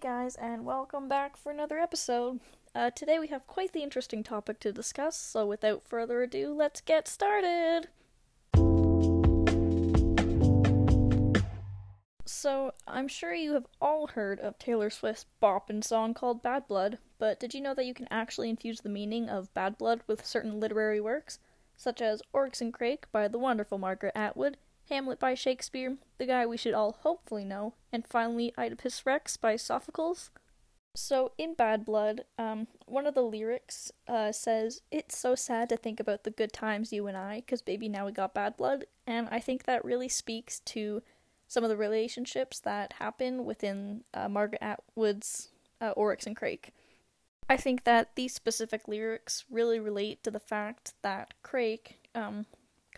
Guys, and welcome back for another episode. Uh, today we have quite the interesting topic to discuss, so without further ado, let's get started! So, I'm sure you have all heard of Taylor Swift's boppin' song called Bad Blood, but did you know that you can actually infuse the meaning of bad blood with certain literary works, such as Oryx and Crake by the wonderful Margaret Atwood, Hamlet by Shakespeare, the guy we should all hopefully know, and finally Oedipus Rex by Sophocles. So, in Bad Blood, um, one of the lyrics uh, says, It's so sad to think about the good times you and I, because baby, now we got bad blood. And I think that really speaks to some of the relationships that happen within uh, Margaret Atwood's uh, Oryx and Crake. I think that these specific lyrics really relate to the fact that Crake, um,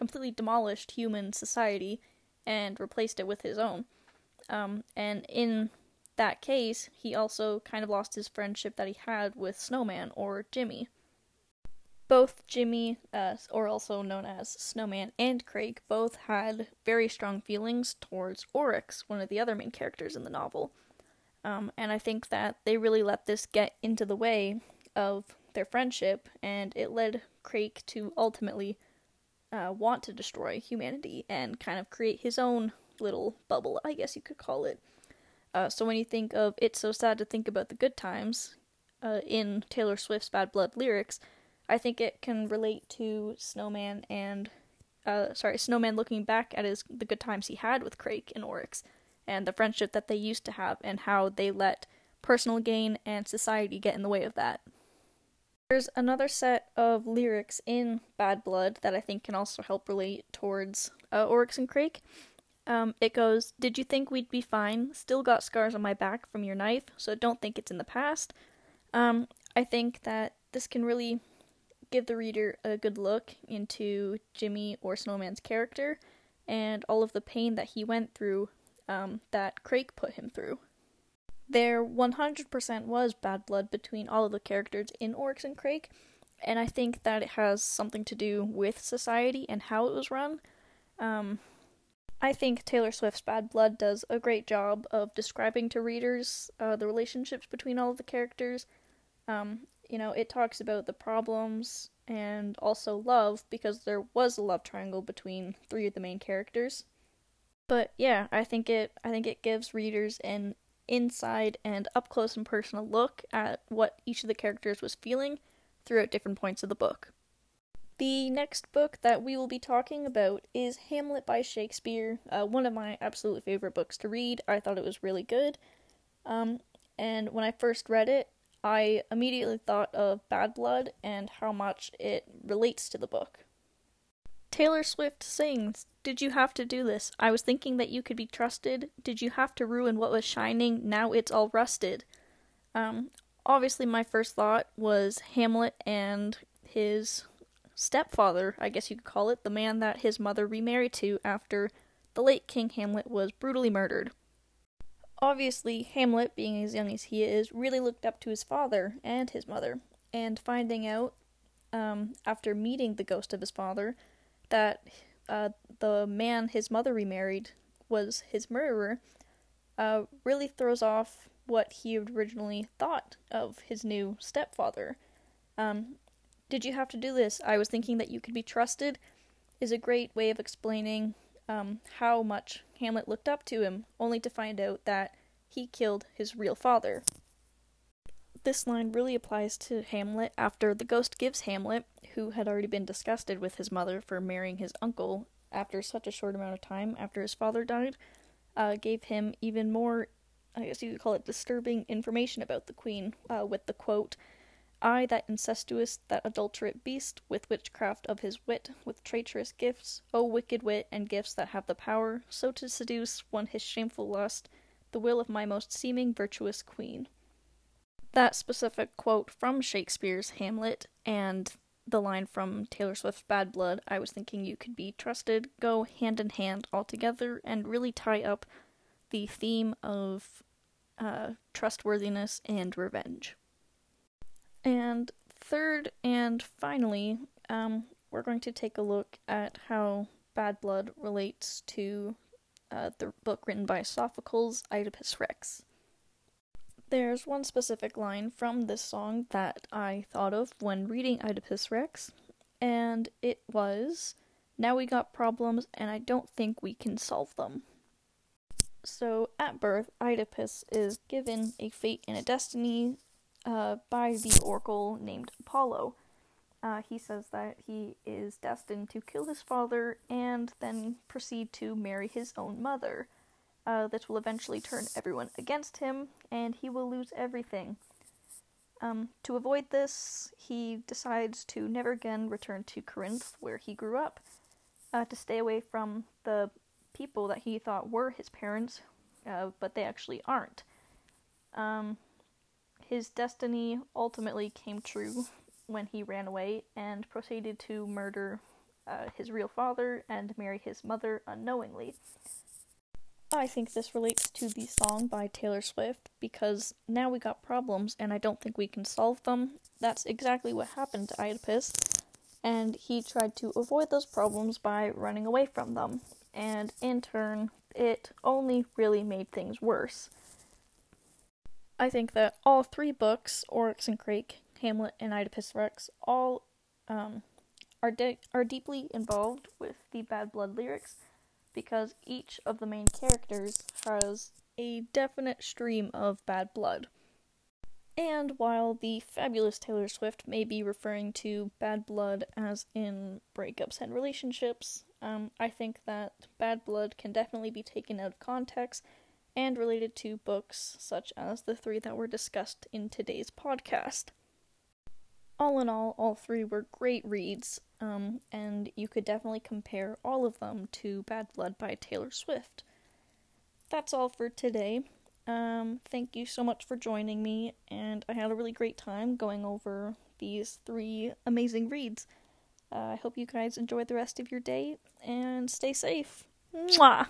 completely demolished human society and replaced it with his own. Um, and in that case, he also kind of lost his friendship that he had with Snowman or Jimmy. Both Jimmy, uh, or also known as Snowman, and Crake both had very strong feelings towards Oryx, one of the other main characters in the novel. Um, and I think that they really let this get into the way of their friendship, and it led Crake to ultimately uh, want to destroy humanity and kind of create his own little bubble, I guess you could call it. Uh, so when you think of It's So Sad to Think About the Good Times uh, in Taylor Swift's Bad Blood lyrics, I think it can relate to Snowman and, uh, sorry, Snowman looking back at his the good times he had with Crake and Oryx and the friendship that they used to have and how they let personal gain and society get in the way of that. There's another set of lyrics in Bad Blood that I think can also help relate towards uh, Oryx and. Um, it goes, Did you think we'd be fine? Still got scars on my back from your knife, so don't think it's in the past. Um, I think that this can really give the reader a good look into Jimmy or Snowman's character and all of the pain that he went through um, that Crake put him through. There 100% was bad blood between all of the characters in Oryx and Crake, and I think that it has something to do with society and how it was run. Um, I think Taylor Swift's Bad Blood does a great job of describing to readers uh, the relationships between all of the characters. Um, you know, it talks about the problems and also love because there was a love triangle between three of the main characters. But yeah, I think it I think it gives readers an inside and up close and personal look at what each of the characters was feeling throughout different points of the book. The next book that we will be talking about is Hamlet by Shakespeare, uh, one of my absolute favorite books to read. I thought it was really good. Um, and when I first read it, I immediately thought of Bad Blood and how much it relates to the book. Taylor Swift sings, Did you have to do this? I was thinking that you could be trusted. Did you have to ruin what was shining? Now it's all rusted. Um, obviously, my first thought was Hamlet and his stepfather, I guess you could call it, the man that his mother remarried to after the late King Hamlet was brutally murdered. Obviously, Hamlet, being as young as he is, really looked up to his father and his mother, and finding out, um, after meeting the ghost of his father, that uh, the man his mother remarried was his murderer uh, really throws off what he originally thought of his new stepfather. Um, did you have to do this? I was thinking that you could be trusted, is a great way of explaining um, how much Hamlet looked up to him, only to find out that he killed his real father. This line really applies to Hamlet after the ghost gives Hamlet who had already been disgusted with his mother for marrying his uncle after such a short amount of time after his father died, uh, gave him even more, I guess you could call it disturbing information about the queen, uh, with the quote, I, that incestuous, that adulterate beast, with witchcraft of his wit, with traitorous gifts, O wicked wit, and gifts that have the power, so to seduce one his shameful lust, the will of my most seeming virtuous queen. That specific quote from Shakespeare's Hamlet and the line from Taylor Swift's Bad Blood, I was thinking you could be trusted, go hand in hand all together and really tie up the theme of uh, trustworthiness and revenge. And third and finally, um, we're going to take a look at how Bad Blood relates to uh, the book written by Sophocles, Oedipus Rex. There's one specific line from this song that I thought of when reading Oedipus Rex, and it was Now we got problems, and I don't think we can solve them. So, at birth, Oedipus is given a fate and a destiny uh, by the oracle named Apollo. Uh, he says that he is destined to kill his father and then proceed to marry his own mother. Uh, this will eventually turn everyone against him, and he will lose everything. Um, to avoid this, he decides to never again return to Corinth, where he grew up, uh, to stay away from the people that he thought were his parents, uh, but they actually aren't. Um, his destiny ultimately came true when he ran away and proceeded to murder uh, his real father and marry his mother unknowingly. I think this relates to the song by Taylor Swift because now we got problems and I don't think we can solve them. That's exactly what happened to Oedipus, and he tried to avoid those problems by running away from them, and in turn, it only really made things worse. I think that all three books, Oryx and Crake, Hamlet, and Oedipus Rex, all um, are de- are deeply involved with the Bad Blood lyrics because each of the main characters has a definite stream of bad blood. And while the fabulous Taylor Swift may be referring to bad blood as in breakups and relationships, um, I think that bad blood can definitely be taken out of context and related to books such as the three that were discussed in today's podcast all in all, all three were great reads, um, and you could definitely compare all of them to Bad Blood by Taylor Swift. That's all for today. Um, thank you so much for joining me, and I had a really great time going over these three amazing reads. Uh, I hope you guys enjoy the rest of your day and stay safe. Mwah!